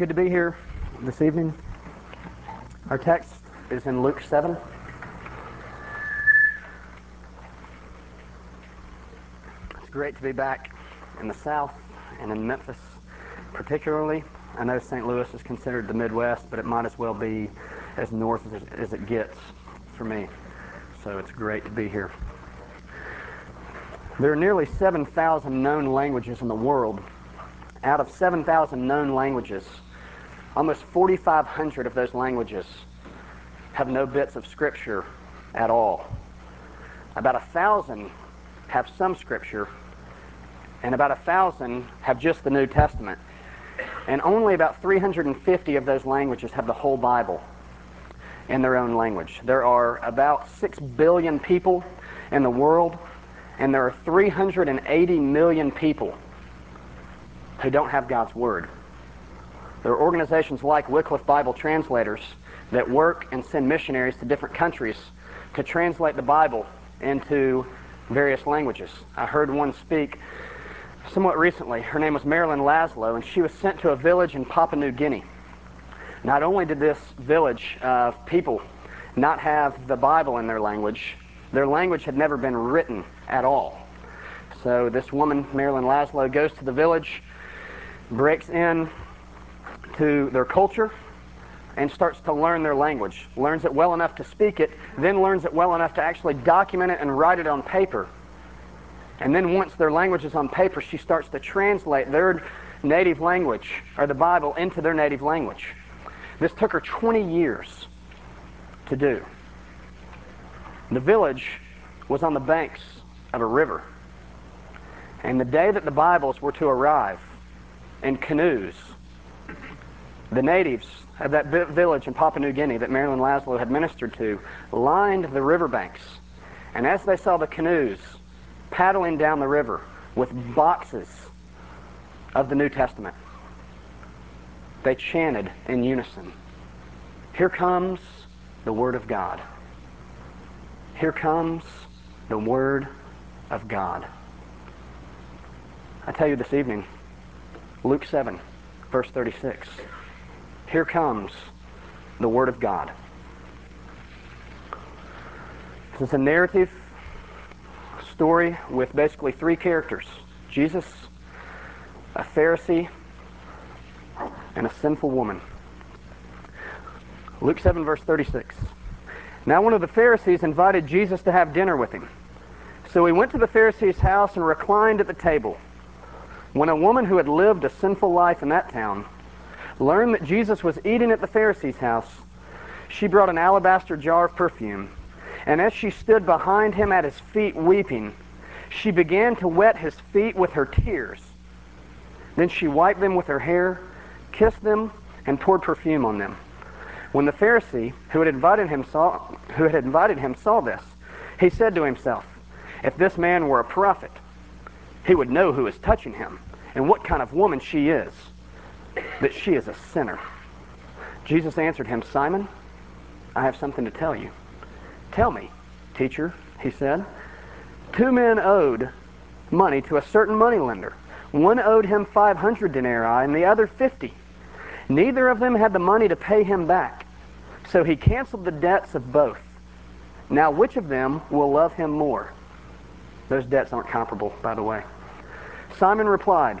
good to be here this evening. Our text is in Luke 7. It's great to be back in the South and in Memphis, particularly. I know St. Louis is considered the Midwest, but it might as well be as north as, it gets for me. So it's great to be here. There are nearly 7,000 known languages in the world. Out of 7,000 known languages, almost 4,500 of those languages have no bits of Scripture at all. About a thousand have some Scripture, and about a thousand have just the New Testament. And only about 350 of those languages have the whole Bible in their own language. There are about 6 billion people in the world, and there are 380 million people who don't have God's Word. There are organizations like Wycliffe Bible Translators that work and send missionaries to different countries to translate the Bible into various languages. I heard one speak somewhat recently. Her name was Marilyn Laszlo, and she was sent to a village in Papua New Guinea. Not only did this village of people not have the Bible in their language, their language had never been written at all. So this woman, Marilyn Laszlo, goes to the village, breaks in to their culture, and starts to learn their language. Learns it well enough to speak it, then learns it well enough to actually document it and write it on paper. And then once their language is on paper, she starts to translate their native language, or the Bible, into their native language. This took her 20 years to do. The village was on the banks of a river. And the day that the Bibles were to arrive in canoes, the natives of that village in Papua New Guinea that Marilyn Laszlo had ministered to lined the riverbanks. And as they saw the canoes paddling down the river with boxes of the New Testament, they chanted in unison Here comes the Word of God. Here comes the Word of God. I tell you this evening, Luke 7, verse 36. Here comes the Word of God. Is a narrative story with basically three characters Jesus, a Pharisee, and a sinful woman. Luke 7, verse 36. Now, one of the Pharisees invited Jesus to have dinner with him. So he went to the Pharisee's house and reclined at the table. When a woman who had lived a sinful life in that town learned that Jesus was eating at the Pharisee's house, she brought an alabaster jar of perfume. And as she stood behind him at his feet weeping, she began to wet his feet with her tears. Then she wiped them with her hair, kissed them, and poured perfume on them. When the Pharisee who had invited him saw, who had invited him saw this, he said to himself, If this man were a prophet, he would know who is touching him and what kind of woman she is that she is a sinner. Jesus answered him, Simon, I have something to tell you. Tell me, teacher, he said. Two men owed money to a certain moneylender. One owed him 500 denarii and the other 50. Neither of them had the money to pay him back. So he canceled the debts of both. Now, which of them will love him more? Those debts aren't comparable, by the way. Simon replied,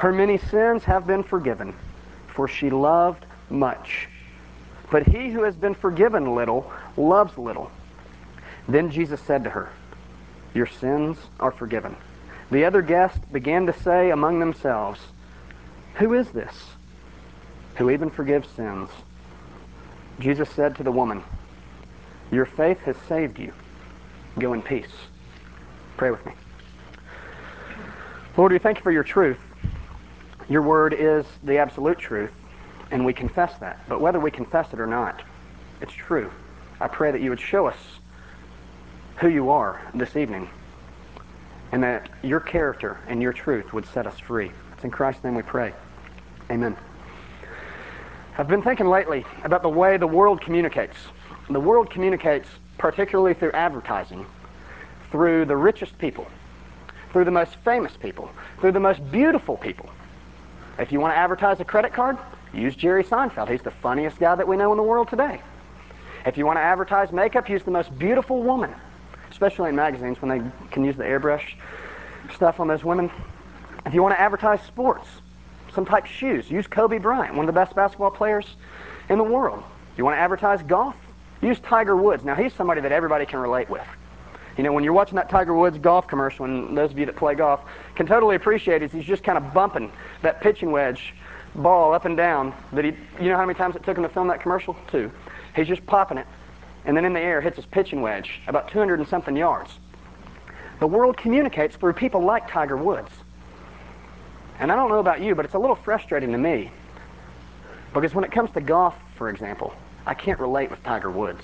her many sins have been forgiven, for she loved much. But he who has been forgiven little loves little. Then Jesus said to her, Your sins are forgiven. The other guests began to say among themselves, Who is this who even forgives sins? Jesus said to the woman, Your faith has saved you. Go in peace. Pray with me. Lord, we thank you for your truth. Your word is the absolute truth. and we confess that. But whether we confess it or not, it's true. I pray that you would show us who you are this evening and that your character and your truth would set us free. It's in Christ's name we pray. Amen. I've been thinking lately about the way the world communicates. The world communicates particularly through advertising, through the richest people, through the most famous people, through the most beautiful people. If you want to advertise a credit card, use Jerry Seinfeld. He's the funniest guy that we know in the world today. If you want to advertise makeup, use the most beautiful woman, especially in magazines when they can use the airbrush stuff on those women. If you want to advertise sports, some type of shoes, use Kobe Bryant, one of the best basketball players in the world. If You want to advertise golf? Use Tiger Woods. Now, he's somebody that everybody can relate with. You know, when you're watching that Tiger Woods golf commercial, and those of you that play golf can totally appreciate it, he's just kind of bumping that pitching wedge ball up and down. That he, you know how many times it took him to film that commercial? Two. He's just popping it, and then in the air hits his pitching wedge about 200 and something yards. The world communicates through people like Tiger Woods. And I don't know about you, but it's a little frustrating to me because when it comes to golf, for example, I can't relate with Tiger Woods.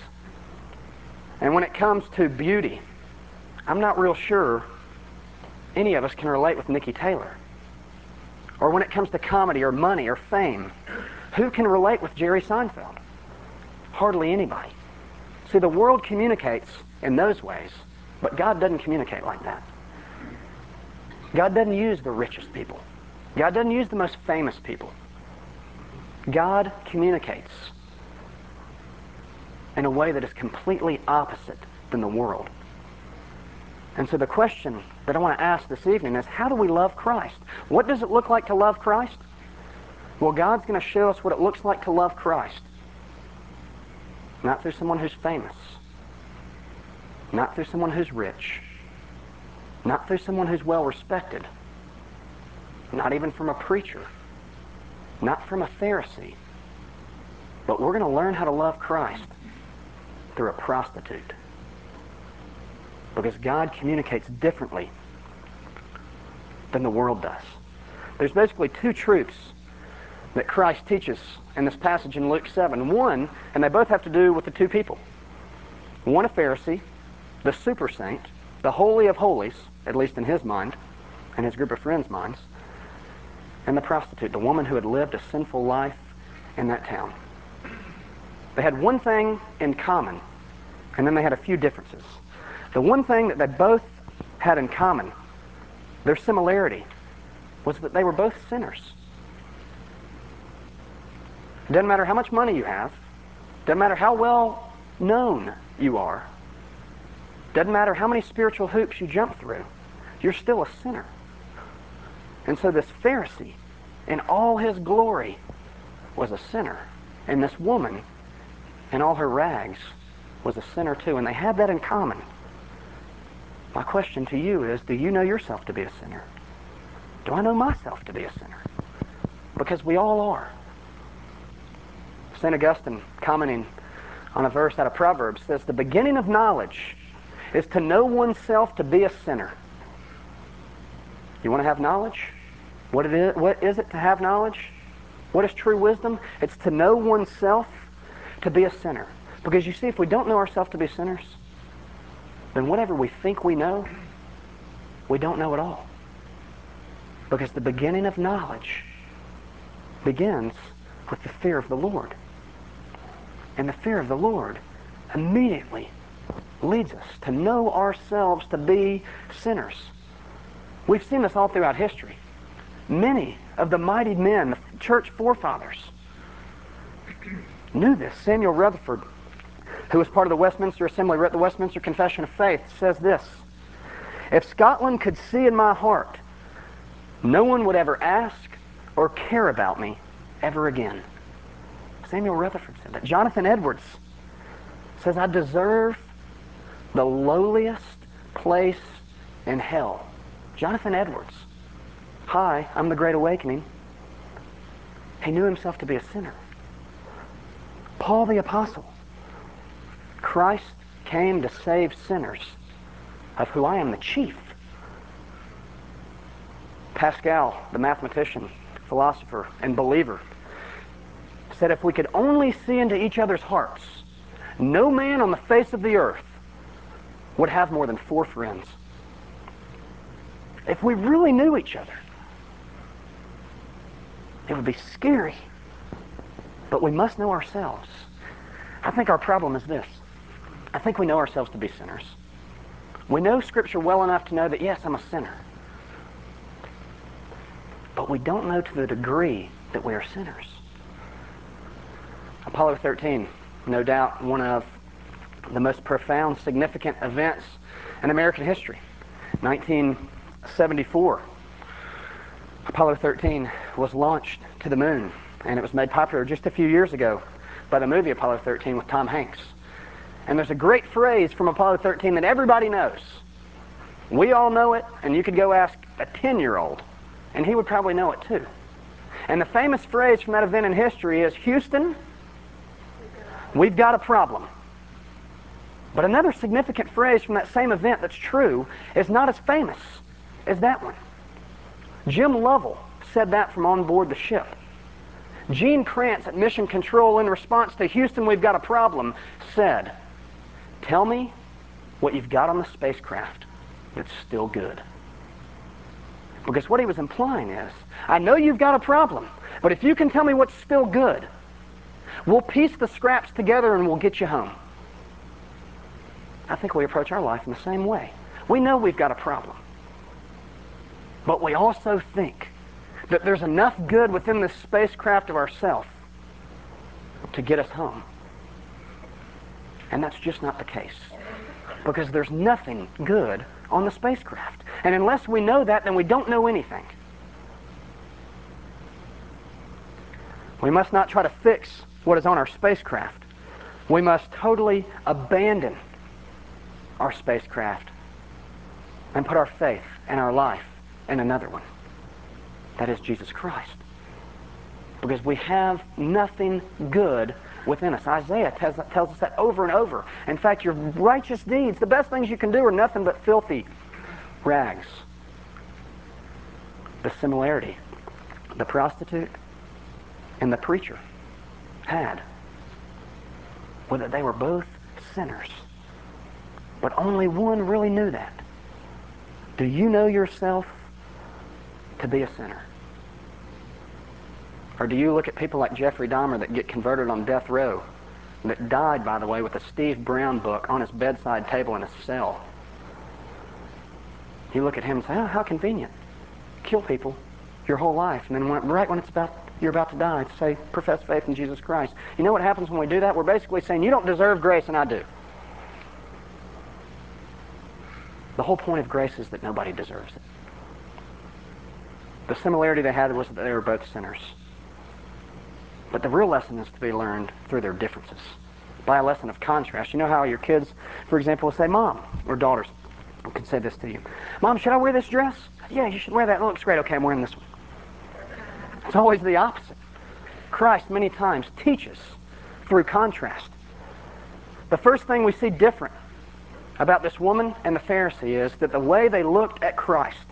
And when it comes to beauty, I'm not real sure any of us can relate with Niki Taylor. Or when it comes to comedy or money or fame, who can relate with Jerry Seinfeld? Hardly anybody. See, the world communicates in those ways, but God doesn't communicate like that. God doesn't use the richest people. God doesn't use the most famous people. God communicates in a way that is completely opposite than the world. And so the question that I want to ask this evening is how do we love Christ? What does it look like to love Christ? Well, God's going to show us what it looks like to love Christ not through someone who's famous. Not through someone who's rich. Not through someone who's well respected. Not even from a preacher. Not from a Pharisee. But we're going to learn how to love Christ through a prostitute. Because God communicates differently than the world does. There's basically two truths that Christ teaches in this passage in Luke 7. One, and they both have to do with the two people. One a Pharisee, the super saint, the holy of holies, at least in his mind, and his group of friends' minds, and the prostitute, the woman who had lived a sinful life in that town. They had one thing in common, and then they had a few differences. The one thing that they both had in common, their similarity, was that they were both sinners. It doesn't matter how much money you have. Doesn't matter how well known you are. Doesn't matter how many spiritual hoops you jump through. You're still a sinner. And so this Pharisee, in all his glory, was a sinner. And this woman, in all her rags, was a sinner too. And they had that in common. My question to you is, do you know yourself to be a sinner? Do I know myself to be a sinner? Because we all are. St. Augustine, commenting on a verse out of Proverbs, says, The beginning of knowledge is to know oneself to be a sinner. You want to have knowledge? What, it is, what is it to have knowledge? What is true wisdom? It's to know oneself to be a sinner. Because you see, if we don't know ourselves to be sinners, then whatever we think we know, we don't know at all. Because the beginning of knowledge begins with the fear of the Lord. And the fear of the Lord immediately leads us to know ourselves to be sinners. We've seen this all throughout history. Many of the mighty men, the church forefathers, knew this. Samuel Rutherford, who was part of the Westminster Assembly, wrote the Westminster Confession of Faith, says this If Scotland could see in my heart, no one would ever ask or care about me ever again. Samuel Rutherford said that. Jonathan Edwards says, I deserve the lowliest place in hell. Jonathan Edwards. Hi, I'm the Great Awakening. He knew himself to be a sinner. Paul the Apostle. Christ came to save sinners, of who I am the chief. Pascal, the mathematician, philosopher, and believer, said if we could only see into each other's hearts, no man on the face of the earth would have more than four friends. If we really knew each other, it would be scary. But we must know ourselves. I think our problem is this. I think we know ourselves to be sinners. We know Scripture well enough to know that, yes, I'm a sinner. But we don't know to the degree that we are sinners. Apollo 13, no doubt one of the most profound, significant events in American history. 1974, Apollo 13 was launched to the moon, and it was made popular just a few years ago by the movie Apollo 13 with Tom Hanks. And there's a great phrase from Apollo 13 that everybody knows. We all know it, and you could go ask a 10 year old, and he would probably know it too. And the famous phrase from that event in history is Houston, we've got a problem. But another significant phrase from that same event that's true is not as famous as that one. Jim Lovell said that from on board the ship. Gene Kranz at Mission Control, in response to Houston, we've got a problem, said, Tell me what you've got on the spacecraft that's still good. Because what he was implying is, I know you've got a problem, but if you can tell me what's still good, we'll piece the scraps together and we'll get you home. I think we approach our life in the same way. We know we've got a problem. But we also think that there's enough good within this spacecraft of ourself to get us home. And that's just not the case. Because there's nothing good on the spacecraft. And unless we know that, then we don't know anything. We must not try to fix what is on our spacecraft. We must totally abandon our spacecraft and put our faith and our life in another one. That is Jesus Christ. Because we have nothing good within us. Isaiah tells, tells us that over and over. In fact, your righteous deeds, the best things you can do are nothing but filthy rags. The similarity the prostitute and the preacher had was that they were both sinners. But only one really knew that. Do you know yourself to be a sinner? Or do you look at people like Jeffrey Dahmer that get converted on death row, that died, by the way, with a Steve Brown book on his bedside table in his cell? You look at him and say, oh, how convenient. Kill people your whole life, and then when, right when it's about you're about to die, say, profess faith in Jesus Christ. You know what happens when we do that? We're basically saying, you don't deserve grace, and I do. The whole point of grace is that nobody deserves it. The similarity they had was that they were both sinners. But the real lesson is to be learned through their differences, by a lesson of contrast. You know how your kids, for example, will say, Mom, or daughters can say this to you. Mom, should I wear this dress? Yeah, you should wear that. It looks great. Okay, I'm wearing this one. It's always the opposite. Christ, many times, teaches through contrast. The first thing we see different about this woman and the Pharisee is that the way they looked at Christ,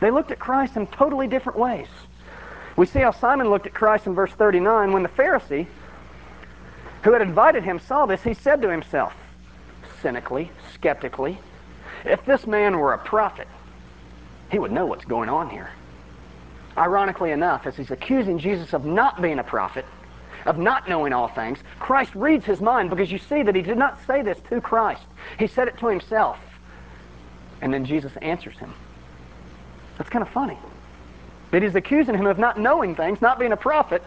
they looked at Christ in totally different ways. We see how Simon looked at Christ in verse 39 when the Pharisee who had invited him saw this, he said to himself, cynically, skeptically, if this man were a prophet, he would know what's going on here. Ironically enough, as he's accusing Jesus of not being a prophet, of not knowing all things, Christ reads his mind because you see that he did not say this to Christ. He said it to himself. And then Jesus answers him. That's kind of funny. That he's accusing him of not knowing things, not being a prophet,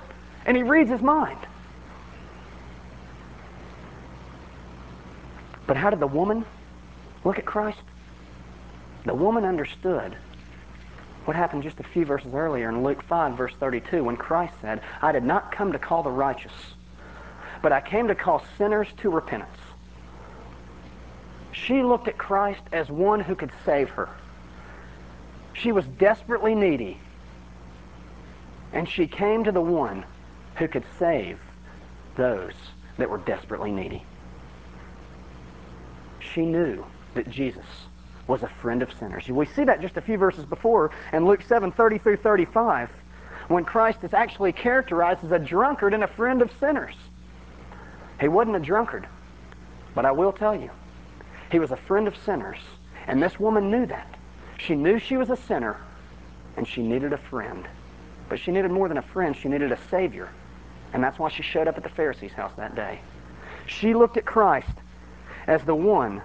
and he reads his mind. But how did the woman look at Christ? The woman understood what happened just a few verses earlier in Luke 5, verse 32, when Christ said, I did not come to call the righteous, but I came to call sinners to repentance. She looked at Christ as one who could save her. She was desperately needy, and she came to the one who could save those that were desperately needy. She knew that Jesus was a friend of sinners. We see that just a few verses before in Luke 7, 30 through 35. when Christ is actually characterized as a drunkard and a friend of sinners. He wasn't a drunkard, but I will tell you, he was a friend of sinners, and this woman knew that. She knew she was a sinner, and she needed a friend. But she needed more than a friend, she needed a Savior. And that's why she showed up at the Pharisee's house that day. She looked at Christ as the one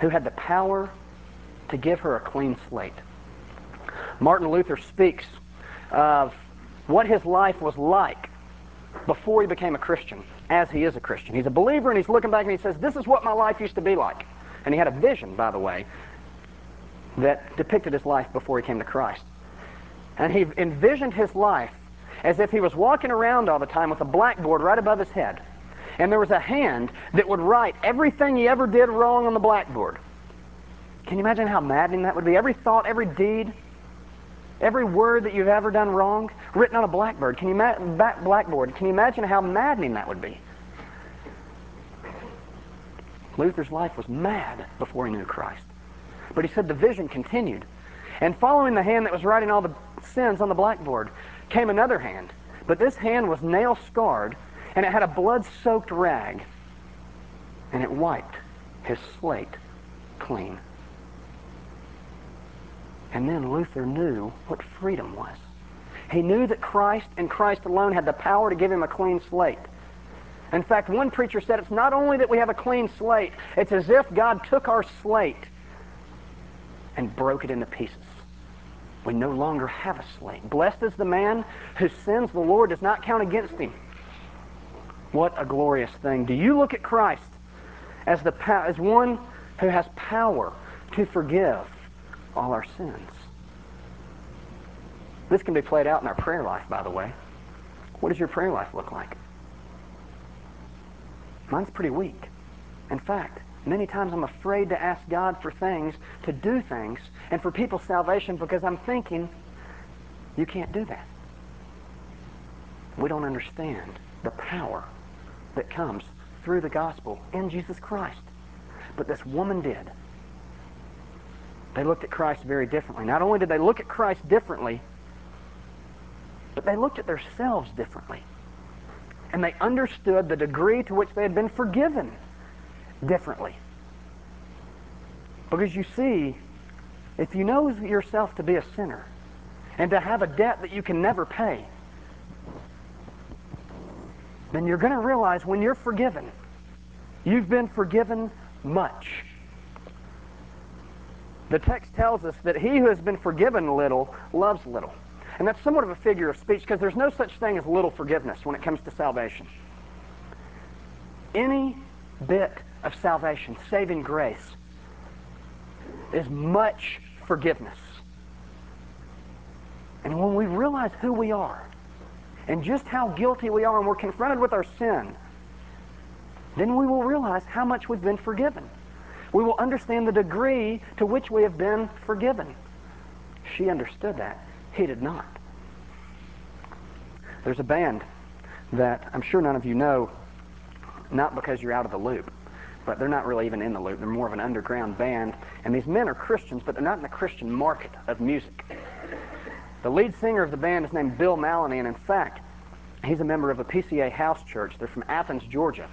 who had the power to give her a clean slate. Martin Luther speaks of what his life was like before he became a Christian, as he is a Christian. He's a believer and he's looking back and he says, This is what my life used to be like. And he had a vision, by the way, that depicted his life before he came to Christ. And he envisioned his life as if he was walking around all the time with a blackboard right above his head. And there was a hand that would write everything he ever did wrong on the blackboard. Can you imagine how maddening that would be? Every thought, every deed, every word that you've ever done wrong written on a blackboard. Can you ma- blackboard? Can you imagine how maddening that would be? Luther's life was mad before he knew Christ. But he said the vision continued. And following the hand that was writing all the sins on the blackboard came another hand. But this hand was nail scarred, and it had a blood soaked rag, and it wiped his slate clean. And then Luther knew what freedom was. He knew that Christ and Christ alone had the power to give him a clean slate. In fact, one preacher said it's not only that we have a clean slate, it's as if God took our slate and broke it into pieces. We no longer have a slate. Blessed is the man whose sins the Lord does not count against him. What a glorious thing. Do you look at Christ as, the, as one who has power to forgive all our sins? This can be played out in our prayer life, by the way. What does your prayer life look like? Mine's pretty weak. In fact, Many times I'm afraid to ask God for things, to do things, and for people's salvation because I'm thinking, you can't do that. We don't understand the power that comes through the gospel in Jesus Christ. But this woman did. They looked at Christ very differently. Not only did they look at Christ differently, but they looked at themselves differently. And they understood the degree to which they had been forgiven differently. Because you see, if you know yourself to be a sinner and to have a debt that you can never pay, then you're going to realize when you're forgiven, you've been forgiven much. The text tells us that he who has been forgiven little loves little. And that's somewhat of a figure of speech because there's no such thing as little forgiveness when it comes to salvation. Any bit of salvation, saving grace, is much forgiveness. And when we realize who we are and just how guilty we are and we're confronted with our sin, then we will realize how much we've been forgiven. We will understand the degree to which we have been forgiven. She understood that. He did not. There's a band that I'm sure none of you know, not because you're out of the loop, but they're not really even in the loop. They're more of an underground band. And these men are Christians, but they're not in the Christian market of music. The lead singer of the band is named Bill Mallonee, and in fact, he's a member of a PCA house church. They're from Athens, Georgia.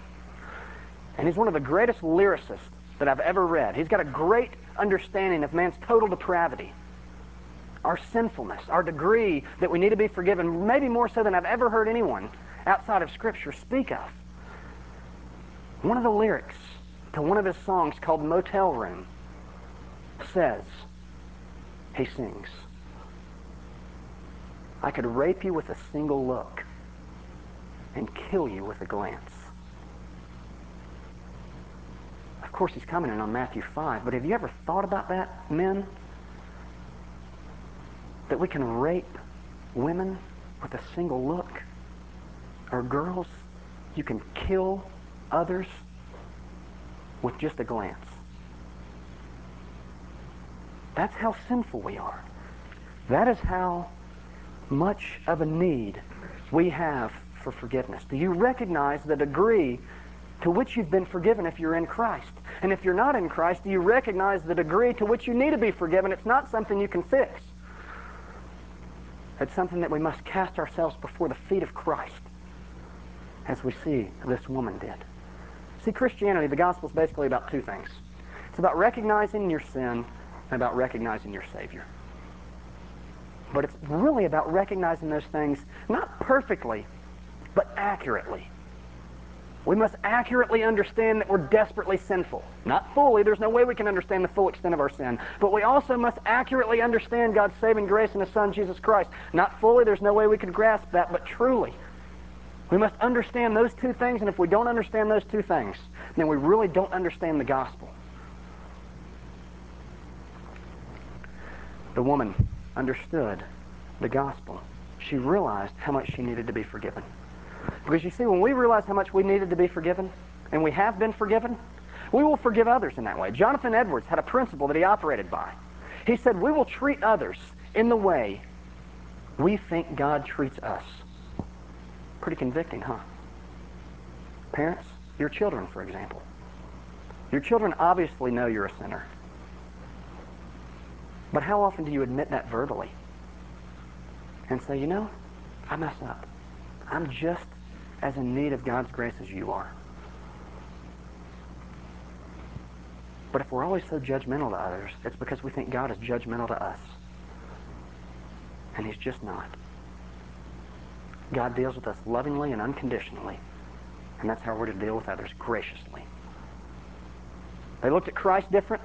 And he's one of the greatest lyricists that I've ever read. He's got a great understanding of man's total depravity, our sinfulness, our degree that we need to be forgiven, maybe more so than I've ever heard anyone outside of Scripture speak of. One of the lyrics to one of his songs called Motel Room says, he sings, I could rape you with a single look and kill you with a glance. Of course, he's coming in on Matthew 5, but have you ever thought about that, men? That we can rape women with a single look? Or girls, you can kill others with just a glance. That's how sinful we are. That is how much of a need we have for forgiveness. Do you recognize the degree to which you've been forgiven if you're in Christ? And if you're not in Christ, do you recognize the degree to which you need to be forgiven? It's not something you can fix. It's something that we must cast ourselves before the feet of Christ, as we see this woman did. See, Christianity, the gospel is basically about two things. It's about recognizing your sin and about recognizing your Savior. But it's really about recognizing those things not perfectly, but accurately. We must accurately understand that we're desperately sinful. Not fully, there's no way we can understand the full extent of our sin. But we also must accurately understand God's saving grace in His Son, Jesus Christ. Not fully, there's no way we can grasp that, but truly. We must understand those two things, and if we don't understand those two things, then we really don't understand the gospel. The woman understood the gospel. She realized how much she needed to be forgiven. Because you see, when we realize how much we needed to be forgiven, and we have been forgiven, we will forgive others in that way. Jonathan Edwards had a principle that he operated by. He said, We will treat others in the way we think God treats us. Pretty convicting, huh? Parents, your children, for example. Your children obviously know you're a sinner. But how often do you admit that verbally? And say, you know, I mess up. I'm just as in need of God's grace as you are. But if we're always so judgmental to others, it's because we think God is judgmental to us. And He's just not. God deals with us lovingly and unconditionally. And that's how we're to deal with others graciously. They looked at Christ different.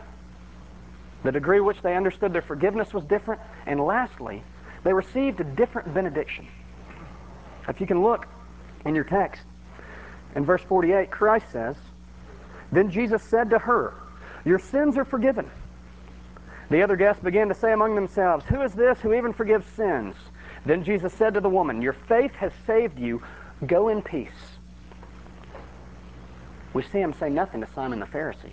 The degree which they understood their forgiveness was different. And lastly, they received a different benediction. If you can look in your text, in verse 48, Christ says, Then Jesus said to her, Your sins are forgiven. The other guests began to say among themselves, Who is this who even forgives sins? Then Jesus said to the woman, Your faith has saved you. Go in peace. We see him say nothing to Simon the Pharisee.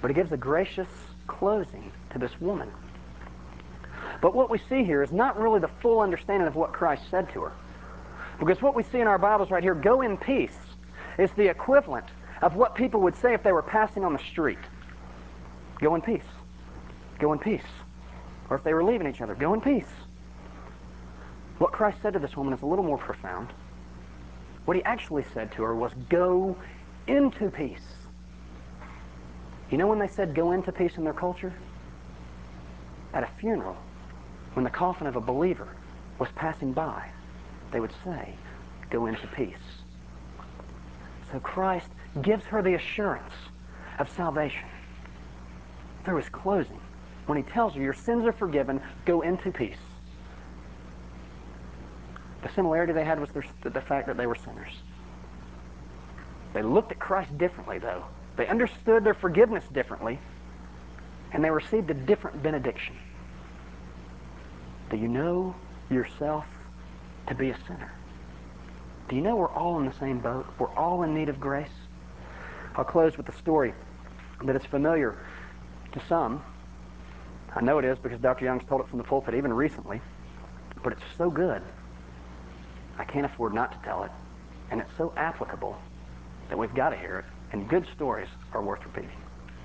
But he gives a gracious closing to this woman. But what we see here is not really the full understanding of what Christ said to her. Because what we see in our Bibles right here, go in peace, is the equivalent of what people would say if they were passing on the street. Go in peace. Go in peace. Or if they were leaving each other, go in peace. What Christ said to this woman is a little more profound. What he actually said to her was, go into peace. You know when they said go into peace in their culture? At a funeral when the coffin of a believer was passing by, they would say, Go into peace. So Christ gives her the assurance of salvation through his closing when he tells you Your sins are forgiven, go into peace. The similarity they had was the fact that they were sinners. They looked at Christ differently, though. They understood their forgiveness differently, and they received a different benediction. Do you know yourself to be a sinner? Do you know we're all in the same boat? We're all in need of grace? I'll close with a story that is familiar to some. I know it is because Dr. Young's told it from the pulpit even recently. But it's so good, I can't afford not to tell it. And it's so applicable that we've got to hear it. And good stories are worth repeating.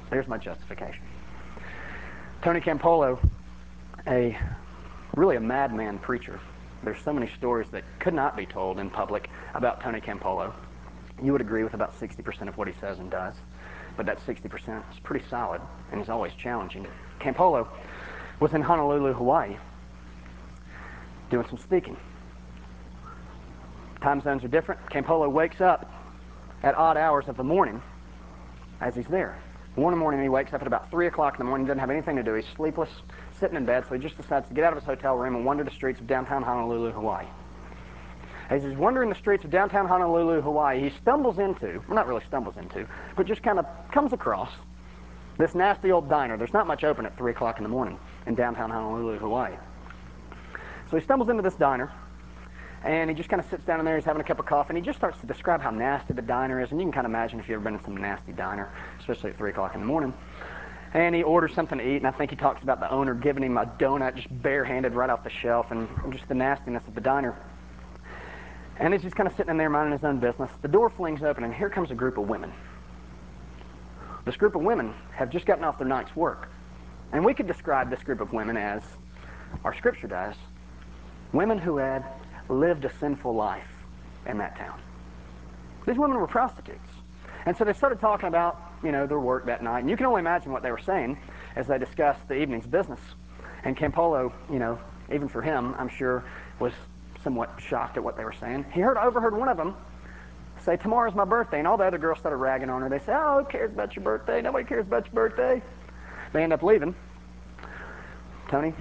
There's my justification. Tony Campolo, a really a madman preacher. There's so many stories that could not be told in public about Tony Campolo. You would agree with about 60% of what he says and does, but that 60% is pretty solid and is always challenging. Campolo was in Honolulu, Hawaii, doing some speaking. Time zones are different. Campolo wakes up at odd hours of the morning as he's there. One morning he wakes up at about 3 o'clock in the morning, doesn't have anything to do. He's sleepless, sitting in bed, so he just decides to get out of his hotel room and wander the streets of downtown Honolulu, Hawaii. As he's wandering the streets of downtown Honolulu, Hawaii, he stumbles into, well, not really stumbles into, but just kind of comes across this nasty old diner. There's not much open at 3 o'clock in the morning in downtown Honolulu, Hawaii. So he stumbles into this diner, and he just kind of sits down in there, he's having a cup of coffee, and he just starts to describe how nasty the diner is. And you can kind of imagine if you've ever been in some nasty diner, especially at 3 o'clock in the morning and he orders something to eat, and I think he talks about the owner giving him a donut just barehanded right off the shelf, and just the nastiness of the diner. And he's just kind of sitting in there minding his own business. The door flings open, and here comes a group of women. This group of women have just gotten off their night's work. And we could describe this group of women as our scripture does, women who had lived a sinful life in that town. These women were prostitutes. And so they started talking about, you know, their work that night. And you can only imagine what they were saying as they discussed the evening's business. And Campolo, you know, even for him, I'm sure, was somewhat shocked at what they were saying. He heard overheard one of them say, Tomorrow's my birthday. And all the other girls started ragging on her. They said, Oh, who cares about your birthday? Nobody cares about your birthday. They end up leaving. Tony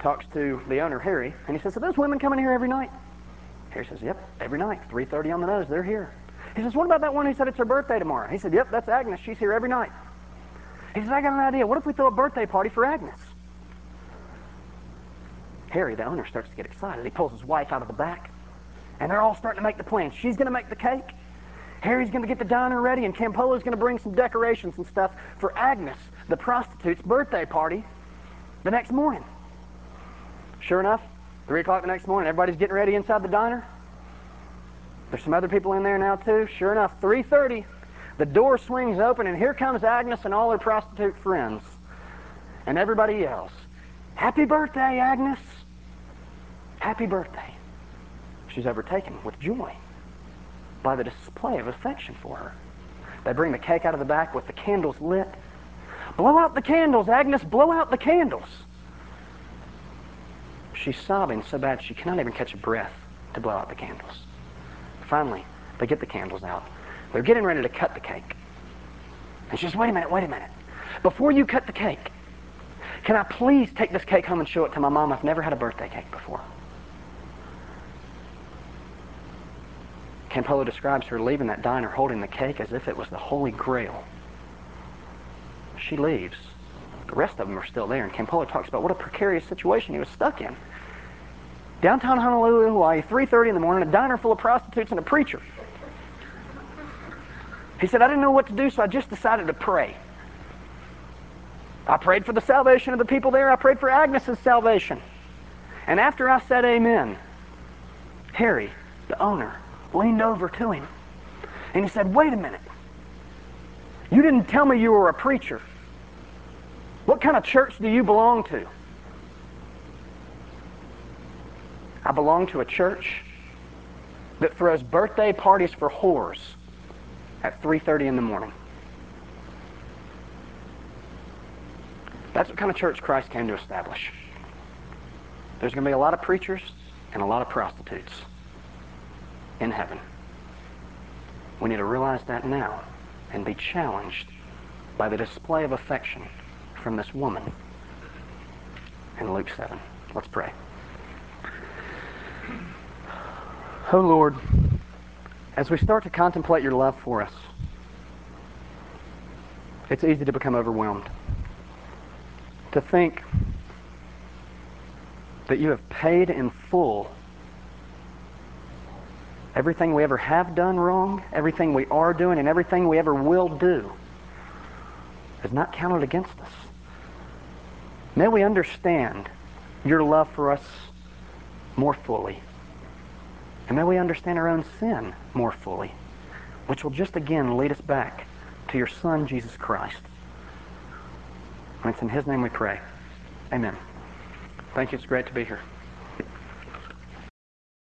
talks to the owner, Harry, and he says, Are those women coming here every night? Harry says, Yep, every night. 3.30 on the nose. They're here. He says, What about that one who said it's her birthday tomorrow? He said, Yep, that's Agnes. She's here every night. He says, I got an idea. What if we throw a birthday party for Agnes? Harry, the owner, starts to get excited. He pulls his wife out of the back, and they're all starting to make the plans. She's going to make the cake. Harry's going to get the diner ready, and Campolo's going to bring some decorations and stuff for Agnes, the prostitute's birthday party, the next morning. Sure enough, 3 o'clock the next morning, everybody's getting ready inside the diner. There's some other people in there now, too. Sure enough, 3.30, the door swings open, and here comes Agnes and all her prostitute friends. And everybody yells, Happy birthday, Agnes! Happy birthday. She's overtaken with joy by the display of affection for her. They bring the cake out of the back with the candles lit. Blow out the candles, Agnes, blow out the candles. She's sobbing so bad she cannot even catch a breath to blow out the candles. Finally, they get the candles out. They're getting ready to cut the cake. And she says, Wait a minute, wait a minute. Before you cut the cake, can I please take this cake home and show it to my mom? I've never had a birthday cake before. Campolo describes her leaving that diner holding the cake as if it was the Holy Grail. She leaves. The rest of them are still there, and Campolo talks about what a precarious situation he was stuck in. Downtown Honolulu, Hawaii, 3.30 in the morning, a diner full of prostitutes and a preacher. He said, I didn't know what to do, so I just decided to pray. I prayed for the salvation of the people there. I prayed for Agnes's salvation. And after I said amen, Harry, the owner, leaned over to him. And he said, Wait a minute. You didn't tell me you were a preacher. What kind of church do you belong to? I belong to a church that throws birthday parties for whores at 3:30 in the morning. That's what kind of church Christ came to establish. There's going to be a lot of preachers and a lot of prostitutes in heaven. We need to realize that now and be challenged by the display of affection from this woman in Luke 7. Let's pray. Oh Lord, as we start to contemplate your love for us, it's easy to become overwhelmed. To think that you have paid in full everything we ever have done wrong, everything we are doing, and everything we ever will do is not counted against us. May we understand your love for us more fully. And may we understand our own sin more fully, which will just again lead us back to your Son, Jesus Christ. And it's in His name we pray. Amen. Thank you. It's great to be here.